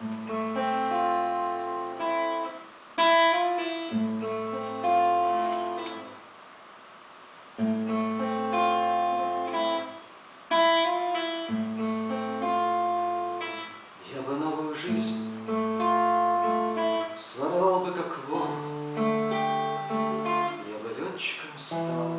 Я бы новую жизнь Своровал бы как вор. Я бы летчиком стал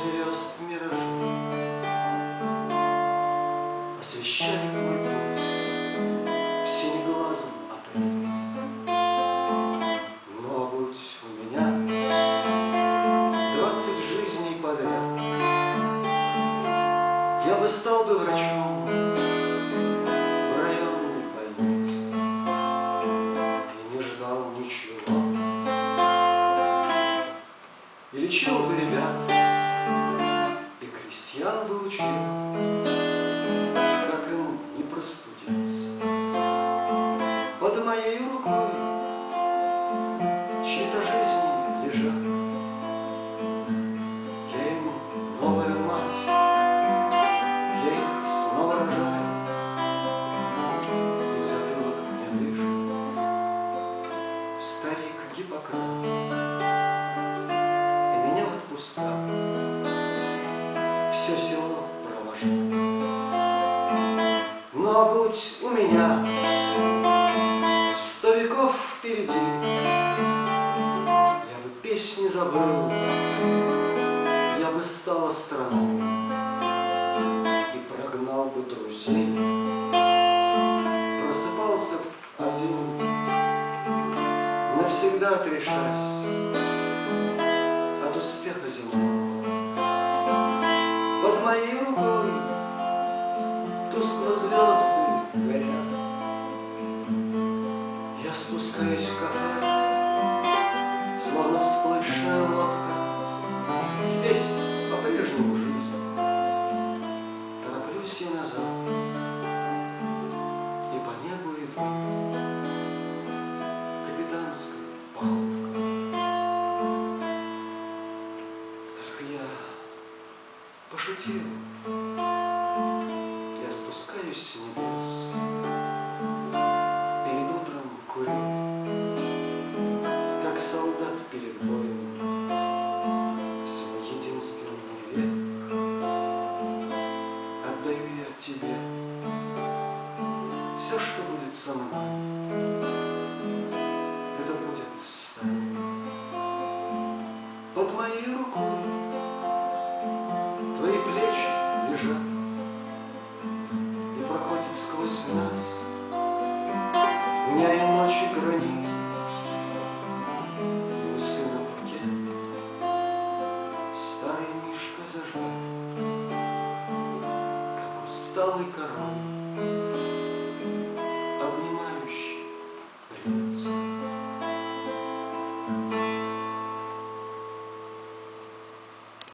звезд миражи Освещает мой путь синеглазом апреле Но будь у меня Двадцать жизней подряд Я бы стал бы врачом учил Как им не простудиться Под моей рукой Чьи-то жизни лежат я им новая мать, я их снова рожаю, И затылок мне дышит старик Гиппократ. И меня в отпуска все провожает. Но будь у меня сто веков впереди, Я бы песни забыл, я бы стал астроном И прогнал бы друзей. Просыпался б один Навсегда отрешась От успеха земного. Под моей рукой Я спускаюсь в кафе Словно всплывшая лодка Здесь по-прежнему жизнь. Тороплюсь я назад И по небу иду Капитанской походкой. Только я пошутил Я спускаюсь с небес со мной Это будет с тобой Под моей рукой Твои плечи лежат И проходит сквозь нас. Дня и ночи границы И у сына букет Старый Мишка зажал, как усталый король.